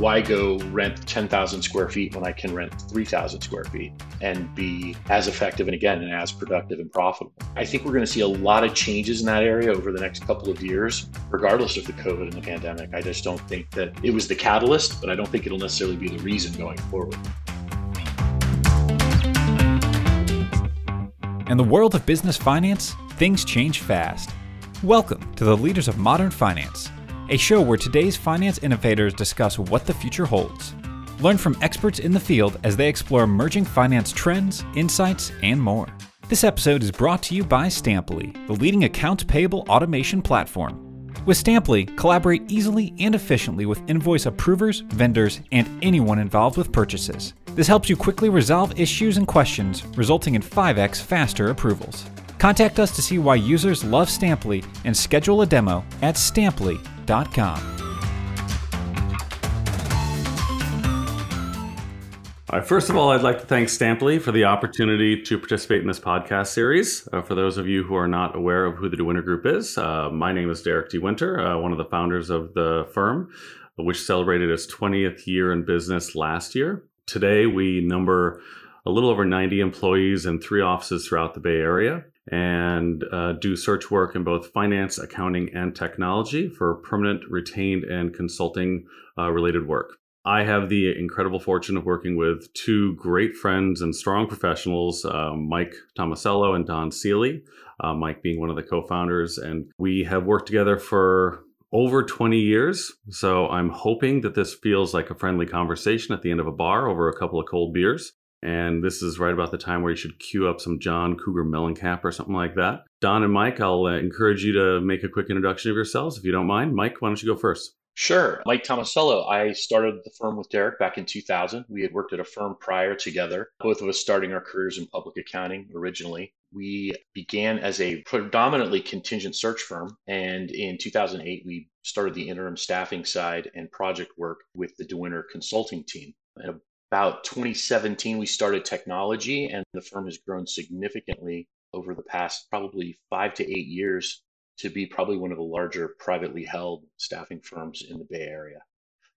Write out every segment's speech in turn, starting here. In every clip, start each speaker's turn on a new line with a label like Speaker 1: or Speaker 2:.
Speaker 1: why go rent 10,000 square feet when I can rent 3,000 square feet and be as effective and again, and as productive and profitable? I think we're going to see a lot of changes in that area over the next couple of years, regardless of the COVID and the pandemic. I just don't think that it was the catalyst, but I don't think it'll necessarily be the reason going forward.
Speaker 2: In the world of business finance, things change fast. Welcome to the Leaders of Modern Finance, a show where today's finance innovators discuss what the future holds. Learn from experts in the field as they explore emerging finance trends, insights, and more. This episode is brought to you by Stampli, the leading accounts payable automation platform. With Stampli, collaborate easily and efficiently with invoice approvers, vendors, and anyone involved with purchases. This helps you quickly resolve issues and questions, resulting in 5x faster approvals. Contact us to see why users love Stampli and schedule a demo at stampli.com.
Speaker 3: All right, first of all, I'd like to thank Stampli for the opportunity to participate in this podcast series. Uh, for those of you who are not aware of who the DeWinter Group is, uh, my name is Derek DeWinter, uh, one of the founders of the firm, which celebrated its 20th year in business last year. Today, we number a little over 90 employees in three offices throughout the Bay Area and uh, do search work in both finance, accounting, and technology for permanent, retained, and consulting uh, related work. I have the incredible fortune of working with two great friends and strong professionals, uh, Mike Tomasello and Don Seely. Uh, Mike being one of the co founders. And we have worked together for over 20 years. So I'm hoping that this feels like a friendly conversation at the end of a bar over a couple of cold beers. And this is right about the time where you should queue up some John Cougar Mellencamp or something like that. Don and Mike, I'll uh, encourage you to make a quick introduction of yourselves if you don't mind. Mike, why don't you go first?
Speaker 1: Sure. Mike Tomasello. I started the firm with Derek back in 2000. We had worked at a firm prior together, both of us starting our careers in public accounting originally. We began as a predominantly contingent search firm. And in 2008, we started the interim staffing side and project work with the DeWinter consulting team. And about 2017, we started technology, and the firm has grown significantly over the past probably five to eight years to be probably one of the larger privately held staffing firms in the Bay Area.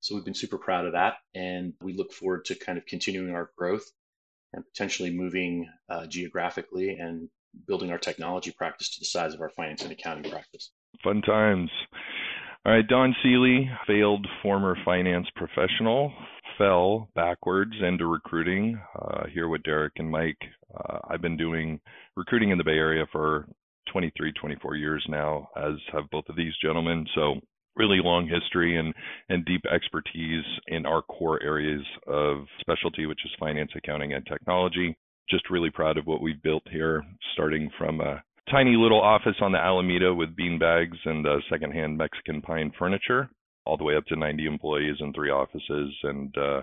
Speaker 1: So we've been super proud of that. And we look forward to kind of continuing our growth and potentially moving uh, geographically and building our technology practice to the size of our finance and accounting practice.
Speaker 4: Fun times. All right, Don Seely, failed former finance professional, fell backwards into recruiting uh, here with Derek and Mike. Uh, I've been doing recruiting in the Bay Area for 23, 24 years now, as have both of these gentlemen. So really long history and, and deep expertise in our core areas of specialty, which is finance, accounting, and technology. Just really proud of what we've built here, starting from a tiny little office on the Alameda with bean bags and uh, secondhand Mexican pine furniture, all the way up to 90 employees and three offices and uh,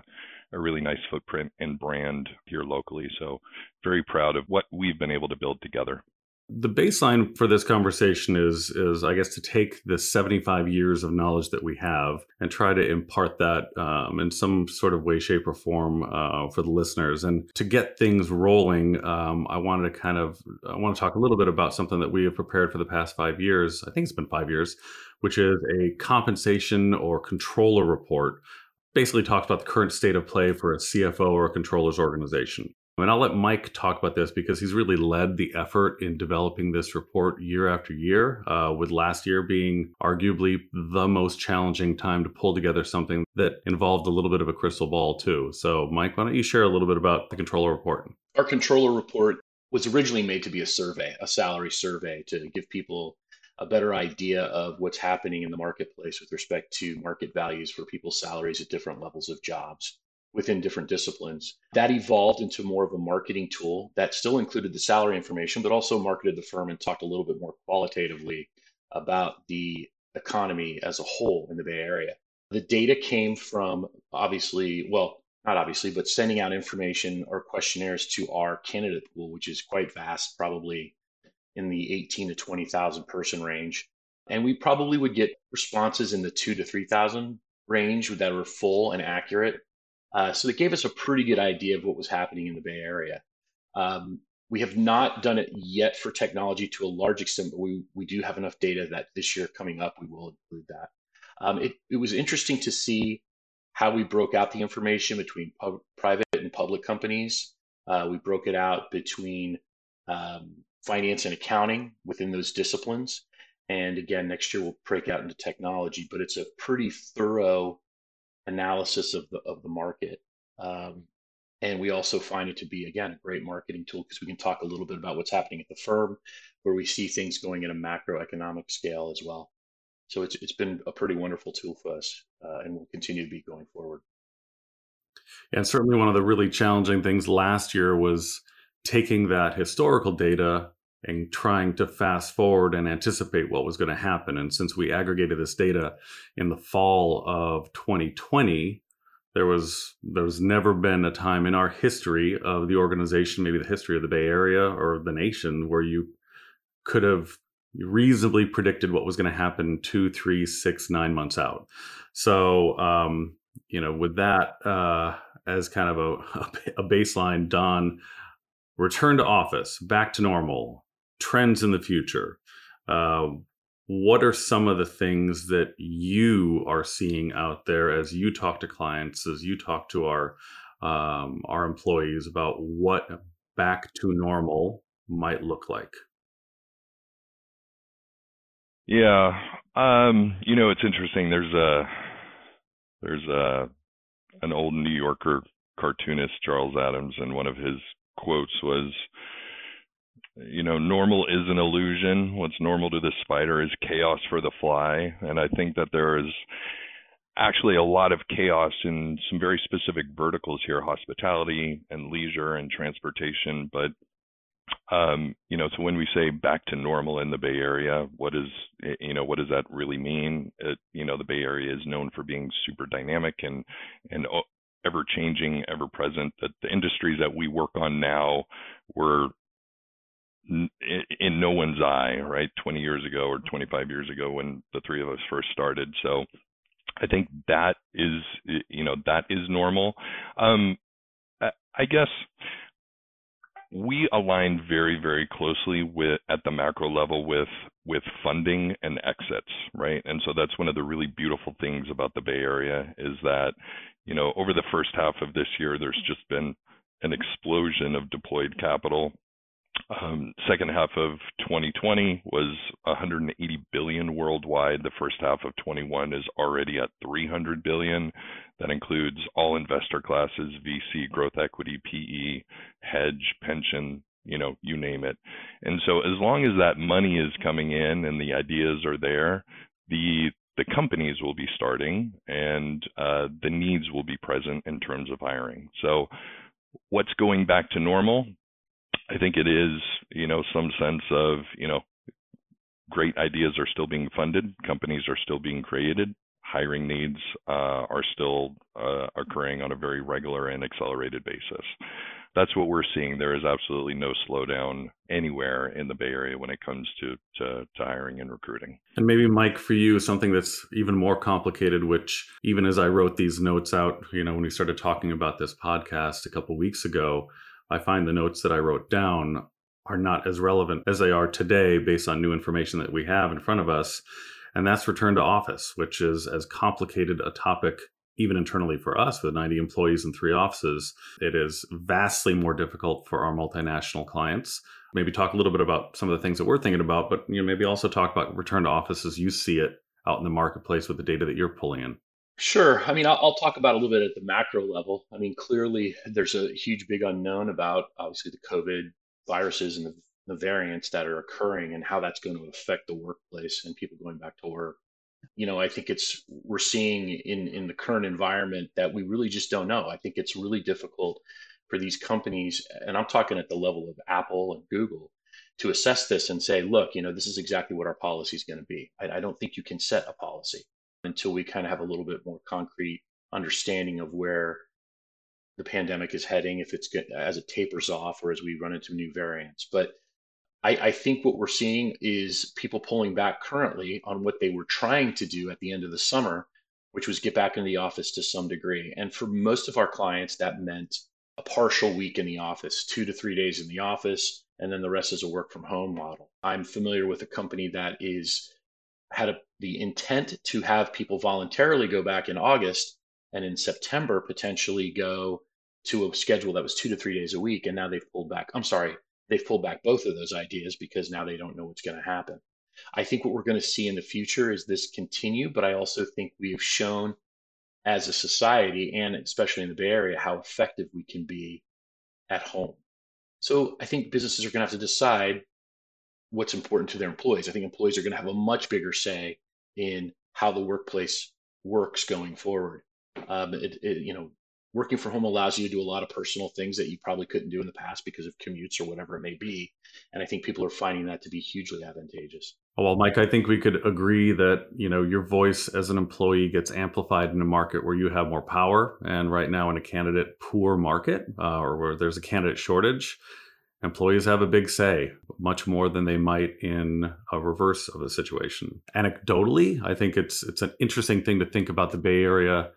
Speaker 4: a really nice footprint and brand here locally. So very proud of what we've been able to build together
Speaker 3: the baseline for this conversation is is I guess to take the 75 years of knowledge that we have and try to impart that um, in some sort of way, shape, or form uh, for the listeners. And to get things rolling, um, I wanted to kind of I want to talk a little bit about something that we have prepared for the past five years. I think it's been five years, which is a compensation or controller report. Basically, talks about the current state of play for a CFO or a controller's organization. And I'll let Mike talk about this because he's really led the effort in developing this report year after year, uh, with last year being arguably the most challenging time to pull together something that involved a little bit of a crystal ball, too. So, Mike, why don't you share a little bit about the controller report?
Speaker 1: Our controller report was originally made to be a survey, a salary survey to give people a better idea of what's happening in the marketplace with respect to market values for people's salaries at different levels of jobs within different disciplines. That evolved into more of a marketing tool that still included the salary information, but also marketed the firm and talked a little bit more qualitatively about the economy as a whole in the Bay Area. The data came from obviously, well, not obviously, but sending out information or questionnaires to our candidate pool, which is quite vast, probably in the 18 to 20,000 person range. And we probably would get responses in the two to 3,000 range that were full and accurate uh, so it gave us a pretty good idea of what was happening in the Bay Area. Um, we have not done it yet for technology to a large extent, but we, we do have enough data that this year coming up, we will include that. Um, it, it was interesting to see how we broke out the information between pub- private and public companies. Uh, we broke it out between um, finance and accounting within those disciplines. And again, next year we'll break out into technology, but it's a pretty thorough analysis of the of the market. Um, and we also find it to be again a great marketing tool because we can talk a little bit about what's happening at the firm, where we see things going at a macroeconomic scale as well. So it's it's been a pretty wonderful tool for us, uh, and will continue to be going forward.
Speaker 3: And certainly one of the really challenging things last year was taking that historical data and trying to fast forward and anticipate what was going to happen. And since we aggregated this data in the fall of 2020, there was there's never been a time in our history of the organization, maybe the history of the Bay Area or the nation, where you could have reasonably predicted what was going to happen two, three, six, nine months out. So, um, you know, with that uh, as kind of a, a baseline, Don, return to office, back to normal, trends in the future. Uh, what are some of the things that you are seeing out there as you talk to clients, as you talk to our um, our employees about what back to normal might look like?
Speaker 4: Yeah, um, you know it's interesting. There's a there's a an old New Yorker cartoonist, Charles Addams, and one of his quotes was, you know, normal is an illusion. What's normal to the spider is chaos for the fly. And I think that there is actually a lot of chaos in some very specific verticals here hospitality and leisure and transportation. But, um, you know, so when we say back to normal in the Bay Area, what is, you know, what does that really mean? It, you know, the Bay Area is known for being super dynamic and, and ever changing, ever present, that the industries that we work on now were in no one's eye, right? 20 years ago or 25 years ago when the three of us first started. So I think that is, you know, that is normal. Um, I guess we align very, very closely with at the macro level with with funding and exits, right? And so that's one of the really beautiful things about the Bay Area is that, you know, over the first half of this year, there's just been an explosion of deployed capital um, second half of 2020 was 180 billion worldwide. The first half of 21 is already at 300 billion. That includes all investor classes, VC, growth equity, PE, hedge, pension, you know, you name it. And so as long as that money is coming in and the ideas are there, the the companies will be starting and uh, the needs will be present in terms of hiring. So what's going back to normal? I think it is, you know, some sense of, you know, great ideas are still being funded, companies are still being created, hiring needs uh, are still uh, occurring on a very regular and accelerated basis. That's what we're seeing. There is absolutely no slowdown anywhere in the Bay Area when it comes to, to, to hiring and recruiting.
Speaker 3: And maybe, Mike, for you, something that's even more complicated, which even as I wrote these notes out, you know, when we started talking about this podcast a couple weeks ago, I find the notes that I wrote down are not as relevant as they are today based on new information that we have in front of us. And that's return to office, which is as complicated a topic, even internally for us with 90 employees and three offices. It is vastly more difficult for our multinational clients. Maybe talk a little bit about some of the things that we're thinking about, but you know, maybe also talk about return to office as you see it out in the marketplace with the data that you're pulling in.
Speaker 1: Sure. I mean, I'll, talk about a little bit at the macro level. I mean, clearly there's a huge, big unknown about obviously the COVID viruses and the, the variants that are occurring and how that's going to affect the workplace and people going back to work. You know, I think it's we're seeing in in the current environment that we really just don't know. I think it's really difficult for these companies, and I'm talking at the level of Apple and Google, to assess this and say, look, you know, this is exactly what our policy is going to be. I, I don't think you can set a policy until we kind of have a little bit more concrete understanding of where the pandemic is heading, if it's good, as it tapers off or as we run into new variants. But I, I, think what we're seeing is people pulling back currently on what they were trying to do at the end of the summer, which was get back into the office to some degree. And for most of our clients, that meant a partial week in the office, two to three days in the office, and then the rest is a work from home model. I'm familiar with a company that is had a, the intent to have people voluntarily go back in August, and in September potentially go to a schedule that was two to three days a week. And now they've pulled back. I'm sorry, they've pulled back both of those ideas because now they don't know what's going to happen. I think what we're going to see in the future is this continue, but I also think we have shown as a society and especially in the Bay Area how effective we can be at home. So I think businesses are going to have to decide what's important to their employees. I think employees are going to have a much bigger say in how the workplace works going forward. Um, it, it, you know, working from home allows you to do a lot of personal things that you probably couldn't do in the past because of commutes or whatever it may be. And I think people are finding that to be hugely advantageous.
Speaker 3: Well, Mike, I think we could agree that you know your voice as an employee gets amplified in a market where you have more power, and right now in a candidate poor market uh, or where there's a candidate shortage, employees have a big say, much more than they might in a reverse of a situation. Anecdotally, I think it's it's an interesting thing to think about the Bay Area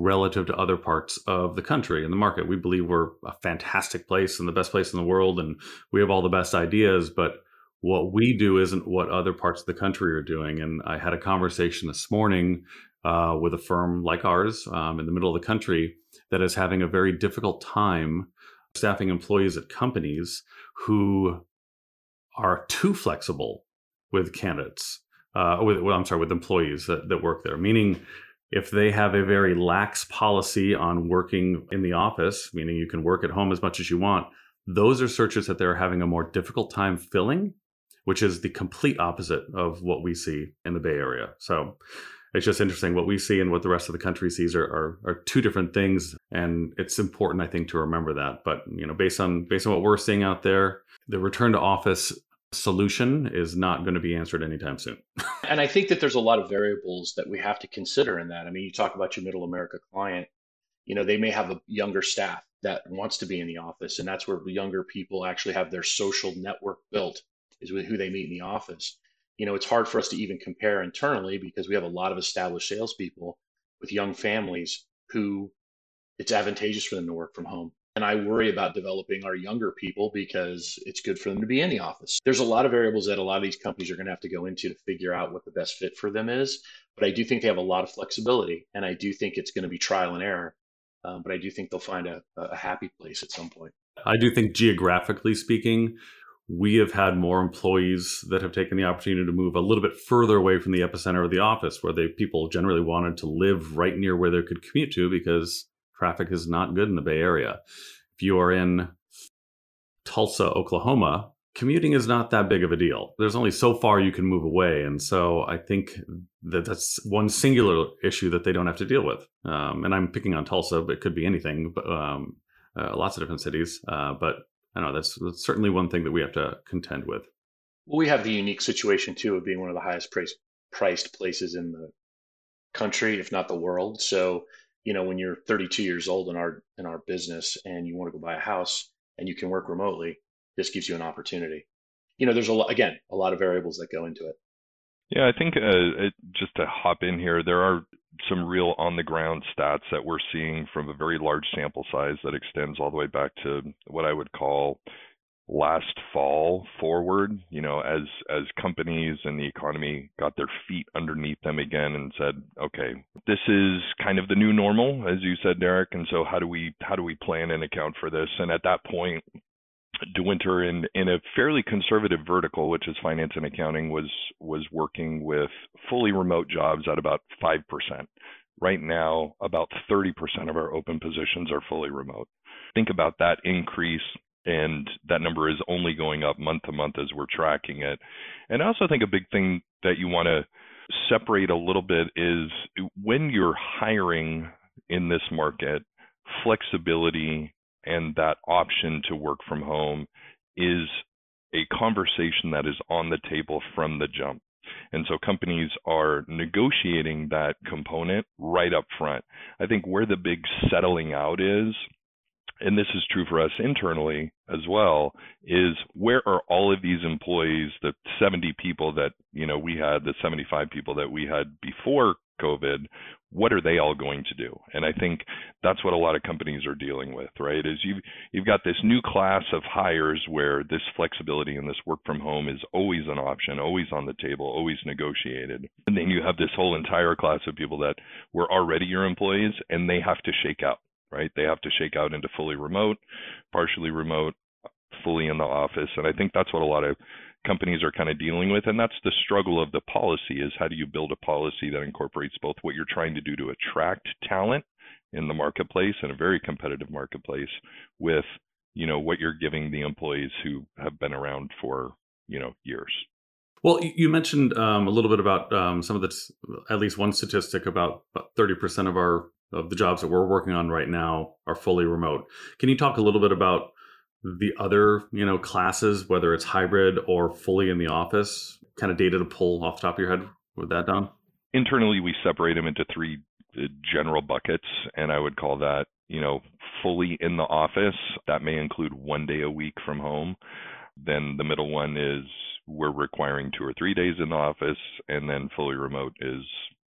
Speaker 3: relative to other parts of the country and the market. We believe we're a fantastic place and the best place in the world, and we have all the best ideas, but what we do isn't what other parts of the country are doing. And I had a conversation this morning uh, with a firm like ours um, in the middle of the country that is having a very difficult time staffing employees at companies who are too flexible with candidates. Uh, with well, I'm sorry, with employees that, that work there. Meaning, if they have a very lax policy on working in the office, meaning you can work at home as much as you want, those are searches that they're having a more difficult time filling which is the complete opposite of what we see in the Bay Area. So it's just interesting what we see and what the rest of the country sees are, are, are two different things, and it's important, I think, to remember that. But you know, based on based on what we're seeing out there, the return to office solution is not going to be answered anytime soon.
Speaker 1: and I think that there's a lot of variables that we have to consider in that. I mean, you talk about your middle America client, you know, they may have a younger staff that wants to be in the office, and that's where younger people actually have their social network built is with who they meet in the office. You know, it's hard for us to even compare internally because we have a lot of established salespeople with young families who it's advantageous for them to work from home. And I worry about developing our younger people because it's good for them to be in the office. There's a lot of variables that a lot of these companies are going to have to go into to figure out what the best fit for them is. But I do think they have a lot of flexibility. And I do think it's going to be trial and error. Um, but I do think they'll find a, a happy place at some point.
Speaker 3: I do think geographically speaking, we have had more employees that have taken the opportunity to move a little bit further away from the epicenter of the office where they people generally wanted to live right near where they could commute to because traffic is not good in the bay area if you are in tulsa oklahoma commuting is not that big of a deal there's only so far you can move away and so i think that that's one singular issue that they don't have to deal with um, and i'm picking on tulsa but it could be anything but um, uh, lots of different cities uh, but I know that's, that's certainly one thing that we have to contend with.
Speaker 1: Well, we have the unique situation too of being one of the highest price, priced places in the country, if not the world. So, you know, when you're 32 years old in our in our business and you want to go buy a house and you can work remotely, this gives you an opportunity. You know, there's a lot, again a lot of variables that go into it.
Speaker 4: Yeah, I think uh, it, just to hop in here, there are some real on the ground stats that we're seeing from a very large sample size that extends all the way back to what I would call last fall forward you know as as companies and the economy got their feet underneath them again and said okay this is kind of the new normal as you said Derek and so how do we how do we plan and account for this and at that point DeWinter in in a fairly conservative vertical, which is finance and accounting, was was working with fully remote jobs at about five percent. Right now, about 30% of our open positions are fully remote. Think about that increase, and that number is only going up month to month as we're tracking it. And I also think a big thing that you want to separate a little bit is when you're hiring in this market, flexibility and that option to work from home is a conversation that is on the table from the jump. And so companies are negotiating that component right up front. I think where the big settling out is, and this is true for us internally as well, is where are all of these employees, the 70 people that, you know, we had, the 75 people that we had before COVID, what are they all going to do? And I think that's what a lot of companies are dealing with, right? Is you've you've got this new class of hires where this flexibility and this work from home is always an option, always on the table, always negotiated. And then you have this whole entire class of people that were already your employees and they have to shake out, right? They have to shake out into fully remote, partially remote, fully in the office. And I think that's what a lot of companies are kind of dealing with and that's the struggle of the policy is how do you build a policy that incorporates both what you're trying to do to attract talent in the marketplace in a very competitive marketplace with you know what you're giving the employees who have been around for you know years
Speaker 3: well you mentioned um, a little bit about um, some of the at least one statistic about 30% of our of the jobs that we're working on right now are fully remote. Can you talk a little bit about the other you know classes whether it's hybrid or fully in the office kind of data to pull off the top of your head with that done
Speaker 4: internally we separate them into three uh, general buckets and i would call that you know fully in the office. That may include one day a week from home. Then the middle one is we're requiring two or three days in the office and then fully remote is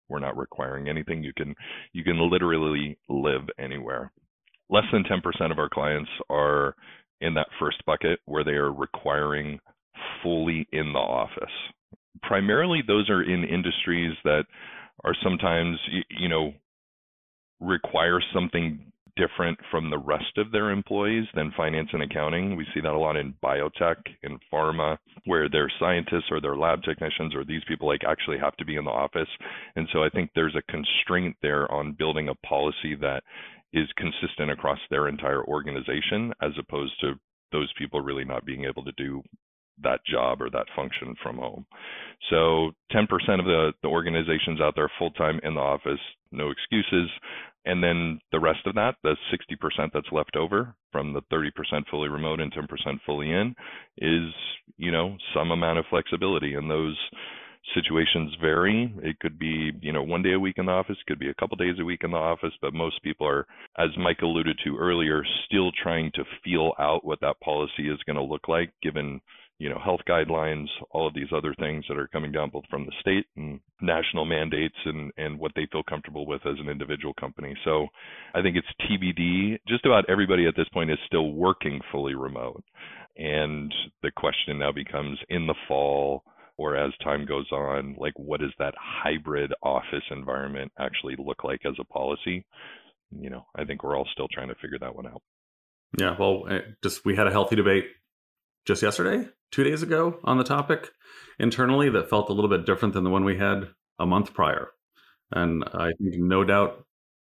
Speaker 4: we're not requiring anything you can you can literally live anywhere less than 10% of our clients are in that first bucket where they are requiring fully in the office. Primarily, those are in industries that are sometimes, you know, require something different from the rest of their employees than finance and accounting. We see that a lot in biotech, in pharma, where their scientists or their lab technicians or these people like actually have to be in the office. And so I think there's a constraint there on building a policy that is consistent across their entire organization as opposed to those people really not being able to do that job or that function from home. So 10% of the, the organizations out there full time in the office, no excuses. And then the rest of that, the 60% that's left over from the 30% fully remote and 10% fully in, is, you know, some amount of flexibility. And those situations vary. It could be, you know, one day a week in the office, it could be a couple days a week in the office, but most people are, as Mike alluded to earlier, still trying to feel out what that policy is going to look like given, you know, health guidelines, all of these other things that are coming down both from the state and national mandates and, and what they feel comfortable with as an individual company. So I think it's TBD. Just about everybody at this point is still working fully remote. And the question now becomes in the fall, or as time goes on, like what does that hybrid office environment actually look like as a policy? You know, I think we're all still trying to figure that one out.
Speaker 3: Yeah, well, eh, just we had a healthy debate just yesterday, two days ago on the topic internally that felt a little bit different than the one we had a month prior. And I think no doubt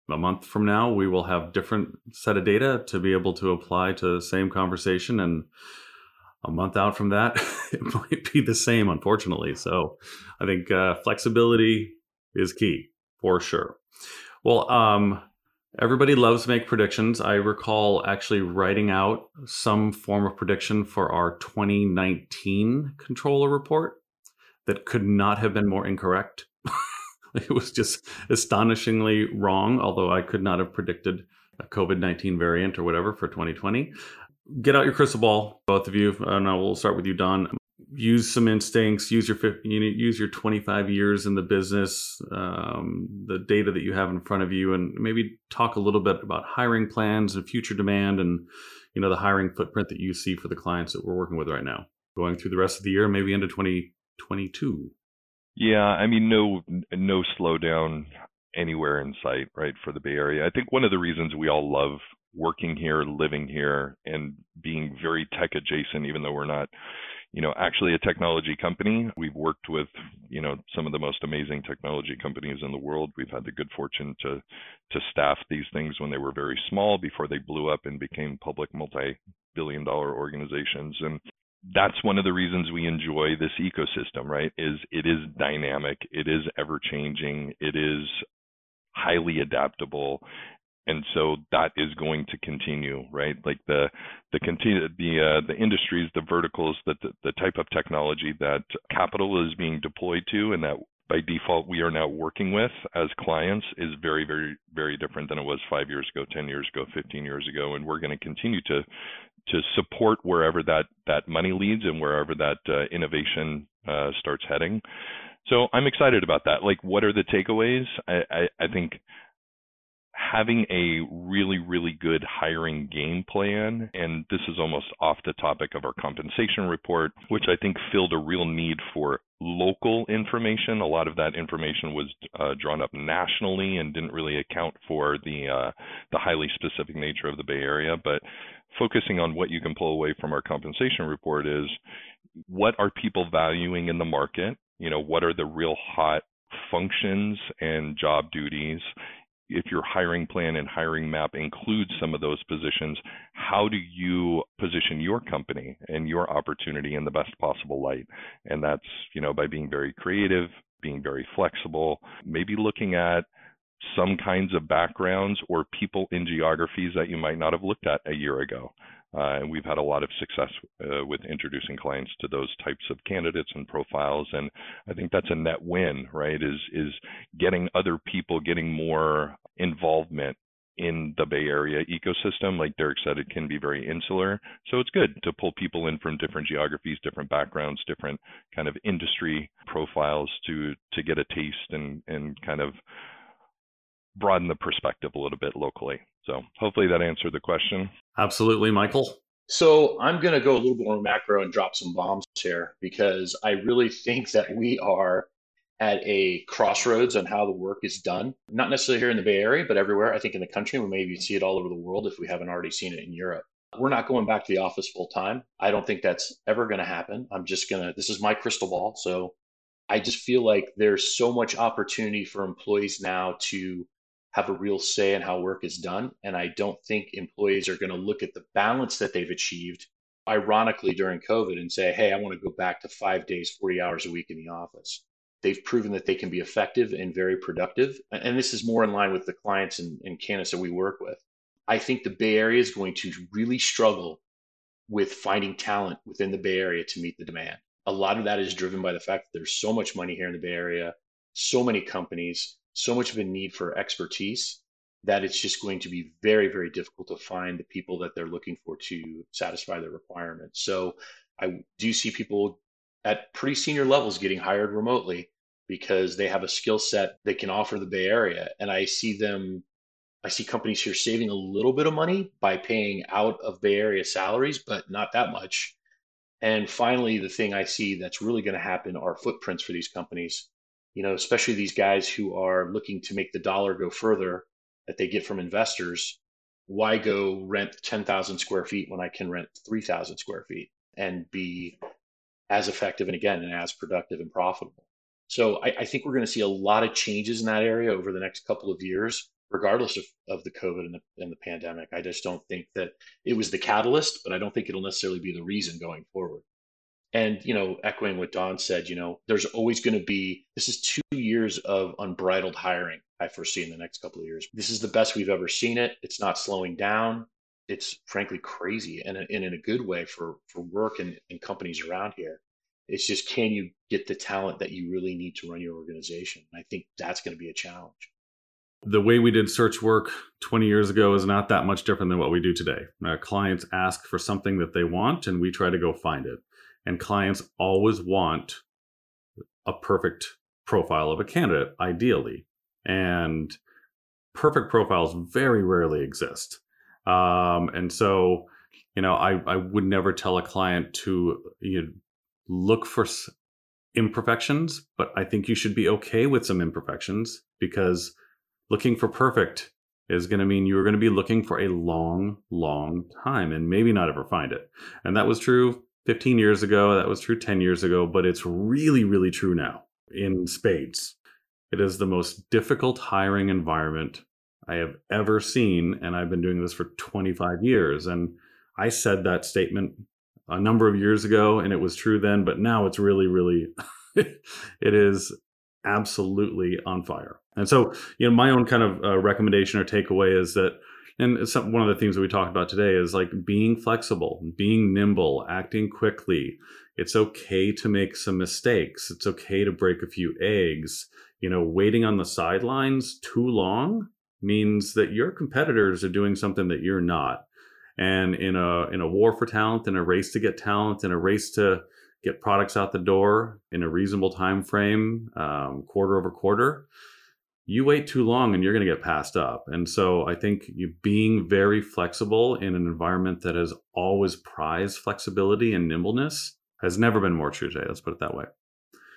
Speaker 3: a month from now we will have different set of data to be able to apply to the same conversation and a month out from that, it might be the same, unfortunately. So I think uh, flexibility is key for sure. Well, um, everybody loves to make predictions. I recall actually writing out some form of prediction for our 2019 controller report that could not have been more incorrect. it was just astonishingly wrong, although I could not have predicted a COVID 19 variant or whatever for 2020 get out your crystal ball, both of you, and I will start with you, Don. Use some instincts. Use your you know, use your 25 years in the business, um, the data that you have in front of you, and maybe talk a little bit about hiring plans and future demand, and you know the hiring footprint that you see for the clients that we're working with right now, going through the rest of the year, maybe into 2022.
Speaker 4: Yeah, I mean, no, no slowdown anywhere in sight, right, for the Bay Area. I think one of the reasons we all love working here, living here, and being very tech adjacent, even though we're not, you know, actually a technology company. We've worked with, you know, some of the most amazing technology companies in the world. We've had the good fortune to to staff these things when they were very small before they blew up and became public multi-billion dollar organizations. And that's one of the reasons we enjoy this ecosystem, right? Is it is dynamic, it is ever changing, it is highly adaptable and so that is going to continue right like the the continue the uh, the industries the verticals that the, the type of technology that capital is being deployed to and that by default we are now working with as clients is very very very different than it was 5 years ago 10 years ago 15 years ago and we're going to continue to to support wherever that that money leads and wherever that uh, innovation uh, starts heading So I'm excited about that. Like, what are the takeaways? I, I, I think having a really, really good hiring game plan, and this is almost off the topic of our compensation report, which I think filled a real need for local information. A lot of that information was uh, drawn up nationally and didn't really account for the uh, the highly specific nature of the Bay Area. But focusing on what you can pull away from our compensation report is what are people valuing in the market? You know, what are the real hot functions and job duties if your hiring plan and hiring map includes some of those positions, how do you position your company and your opportunity in the best possible light? And that's, you know, by being very creative, being very flexible, maybe looking at some kinds of backgrounds or people in geographies that you might not have looked at a year ago. Uh, and we've had a lot of success uh, with introducing clients to those types of candidates and profiles. And I think that's a net win, right? Is is getting other people getting more involvement in the Bay Area ecosystem. Like Derek said, it can be very insular. So it's good to pull people in from different geographies, different backgrounds, different kind of industry profiles to to get a taste and and kind of broaden the perspective a little bit locally. So hopefully that answered the question.
Speaker 3: Absolutely, Michael.
Speaker 1: So I'm going to go a little bit more macro and drop some bombs here because I really think that we are at a crossroads on how the work is done. Not necessarily here in the Bay Area, but everywhere. I think in the country, we maybe see it all over the world if we haven't already seen it in Europe. We're not going back to the office full time. I don't think that's ever going to happen. I'm just going to, this is my crystal ball. So I just feel like there's so much opportunity for employees now to have a real say in how work is done. And I don't think employees are going to look at the balance that they've achieved, ironically, during COVID and say, hey, I want to go back to five days, 40 hours a week in the office. They've proven that they can be effective and very productive. And this is more in line with the clients and, and candidates that we work with. I think the Bay Area is going to really struggle with finding talent within the Bay Area to meet the demand. A lot of that is driven by the fact that there's so much money here in the Bay Area, so many companies, so much of a need for expertise that it's just going to be very, very difficult to find the people that they're looking for to satisfy their requirements. So I do see people at pretty senior levels getting hired remotely because they have a skill set they can offer the Bay Area. And I see them, I see companies here saving a little bit of money by paying out of Bay Area salaries, but not that much. And finally, the thing I see that's really going to happen are footprints for these companies you know, especially these guys who are looking to make the dollar go further that they get from investors. Why go rent 10,000 square feet when I can rent 3,000 square feet and be as effective and again, and as productive and profitable? So I, I think we're going to see a lot of changes in that area over the next couple of years, regardless of, of the COVID and the, and the pandemic. I just don't think that it was the catalyst, but I don't think it'll necessarily be the reason going forward. And, you know, echoing what Don said, you know, there's always going to be, this is two years of unbridled hiring, I foresee in the next couple of years. This is the best we've ever seen it. It's not slowing down. It's frankly crazy and, and in a good way for, for work and, and companies around here. It's just, can you get the talent that you really need to run your organization? I think that's going to be a challenge.
Speaker 3: The way we did search work 20 years ago is not that much different than what we do today. Our clients ask for something that they want, and we try to go find it and clients always want a perfect profile of a candidate, ideally. And perfect profiles very rarely exist. Um, and so, you know, I, I would never tell a client to you know, look for imperfections, but I think you should be okay with some imperfections because looking for perfect is going to mean you're going to be looking for a long, long time and maybe not ever find it. And that was true 15 years ago, that was true 10 years ago, but it's really, really true now in spades. It is the most difficult hiring environment I have ever seen, and I've been doing this for 25 years. And I said that statement a number of years ago, and it was true then, but now it's really, really, it is absolutely on fire. And so, you know, my own kind of uh, recommendation or takeaway is that and some, one of the things that we talked about today is like being flexible being nimble acting quickly. It's okay to make some mistakes. It's okay to break a few eggs. You know waiting on the sidelines too long means that your competitors are doing something that you're not. And in a in a war for talent in a race to get talent in a race to get products out the door in a reasonable time frame, um, quarter over quarter, you wait too long and you're going to get passed up. And so I think you being very flexible in an environment that has always prized flexibility and nimbleness has never been more true today. Let's put it that way.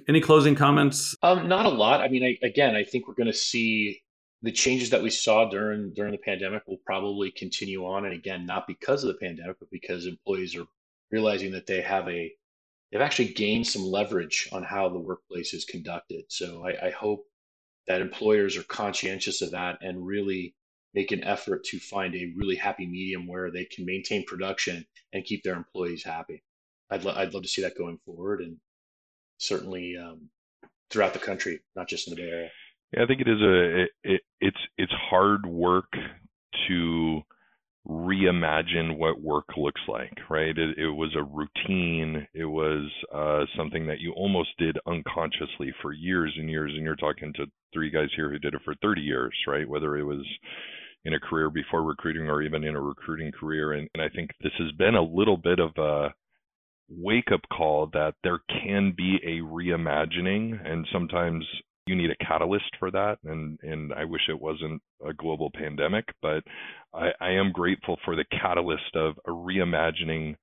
Speaker 3: Any closing comments?
Speaker 1: Um, not a lot. I mean, I, again, I think we're going to see the changes that we saw during during the pandemic will probably continue on, and again, not because of the pandemic, but because employees are realizing that they have a they've actually gained some leverage on how the workplace is conducted. So I, I hope that employers are conscientious of that and really make an effort to find a really happy medium where they can maintain production and keep their employees happy. I'd, lo- I'd love to see that going forward and certainly um, throughout the country, not just in the Bay Area.
Speaker 4: Yeah, I think it is a it, it, it's it's hard work to reimagine what work looks like, right? It, it was a routine. It was uh, something that you almost did unconsciously for years and years. And you're talking to three guys here who did it for 30 years, right? Whether it was in a career before recruiting or even in a recruiting career. And, and I think this has been a little bit of a wake up call that there can be a reimagining and sometimes you need a catalyst for that and and I wish it wasn't a global pandemic but I, I am grateful for the catalyst of a reimagining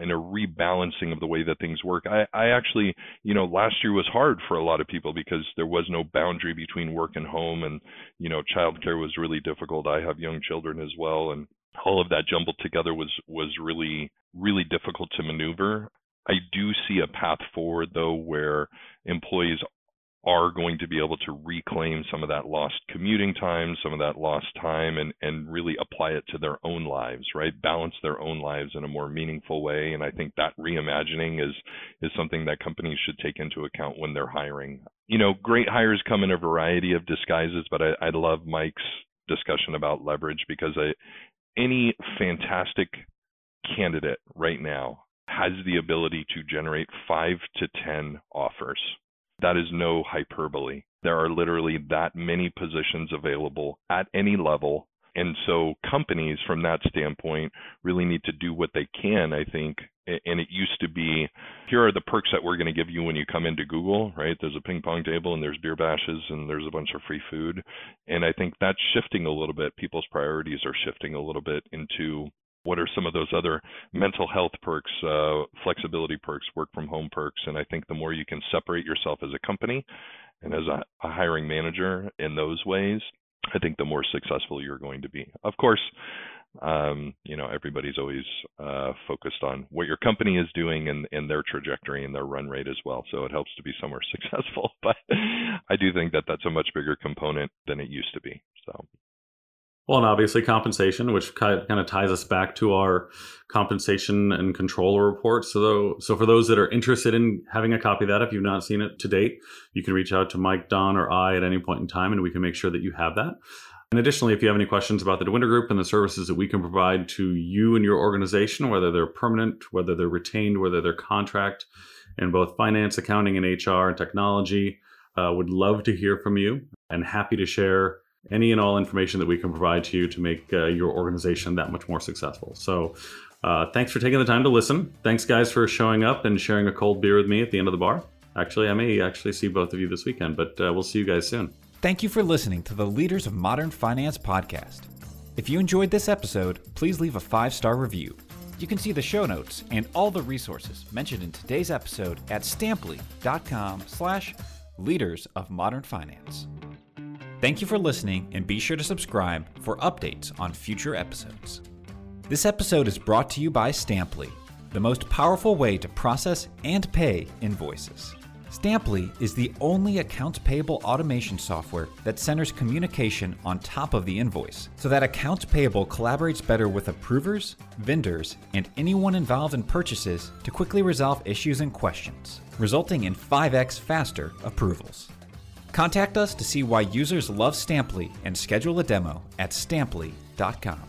Speaker 4: and a rebalancing of the way that things work. I, I actually, you know, last year was hard for a lot of people because there was no boundary between work and home, and you know, childcare was really difficult. I have young children as well, and all of that jumbled together was was really really difficult to maneuver. I do see a path forward though where employees are going to be able to reclaim some of that lost commuting time, some of that lost time, and, and really apply it to their own lives, right? Balance their own lives in a more meaningful way. And I think that reimagining is is something that companies should take into account when they're hiring. You know, great hires come in a variety of disguises, but I, I love Mike's discussion about leverage because I, any fantastic candidate right now has the ability to generate five to 10 offers that is no hyperbole. There are literally that many positions available at any level. And so companies from that standpoint really need to do what they can, I think. And it used to be here are the perks that we're going to give you when you come into Google, right? There's a ping pong table and there's beer bashes and there's a bunch of free food. And I think that's shifting a little bit. People's priorities are shifting a little bit into what are some of those other mental health perks, uh, flexibility perks, work from home perks? And I think the more you can separate yourself as a company and as a, a hiring manager in those ways, I think the more successful you're going to be. Of course, um, you know, everybody's always uh, focused on what your company is doing and, and their trajectory and their run rate as well. So it helps to be somewhere successful. But I do think that that's a much bigger component than it used to be. So
Speaker 3: well, and obviously compensation, which kind of ties us back to our compensation and controller report. So, so for those that are interested in having a copy of that, if you've not seen it to date, you can reach out to Mike, Don, or I at any point in time, and we can make sure that you have that. And additionally, if you have any questions about the DeWinter Group and the services that we can provide to you and your organization, whether they're permanent, whether they're retained, whether they're contract in both finance, accounting, and HR and technology, uh, would love to hear from you and happy to share any and all information that we can provide to you to make uh, your organization that much more successful. So, uh, thanks for taking the time to listen. Thanks, guys, for showing up and sharing a cold beer with me at the end of the bar. Actually, I may actually see both of you this weekend, but uh, we'll see you guys soon.
Speaker 2: Thank you for listening to the Leaders of Modern Finance podcast. If you enjoyed this episode, please leave a five star review. You can see the show notes and all the resources mentioned in today's episode at stampli.com slash leaders of modern finance. Thank you for listening, and be sure to subscribe for updates on future episodes. This episode is brought to you by Stampli, the most powerful way to process and pay invoices. Stampli is the only accounts payable automation software that centers communication on top of the invoice so that accounts payable collaborates better with approvers, vendors, and anyone involved in purchases to quickly resolve issues and questions, resulting in 5x faster approvals. Contact us to see why users love Stampli and schedule a demo at stampli.com.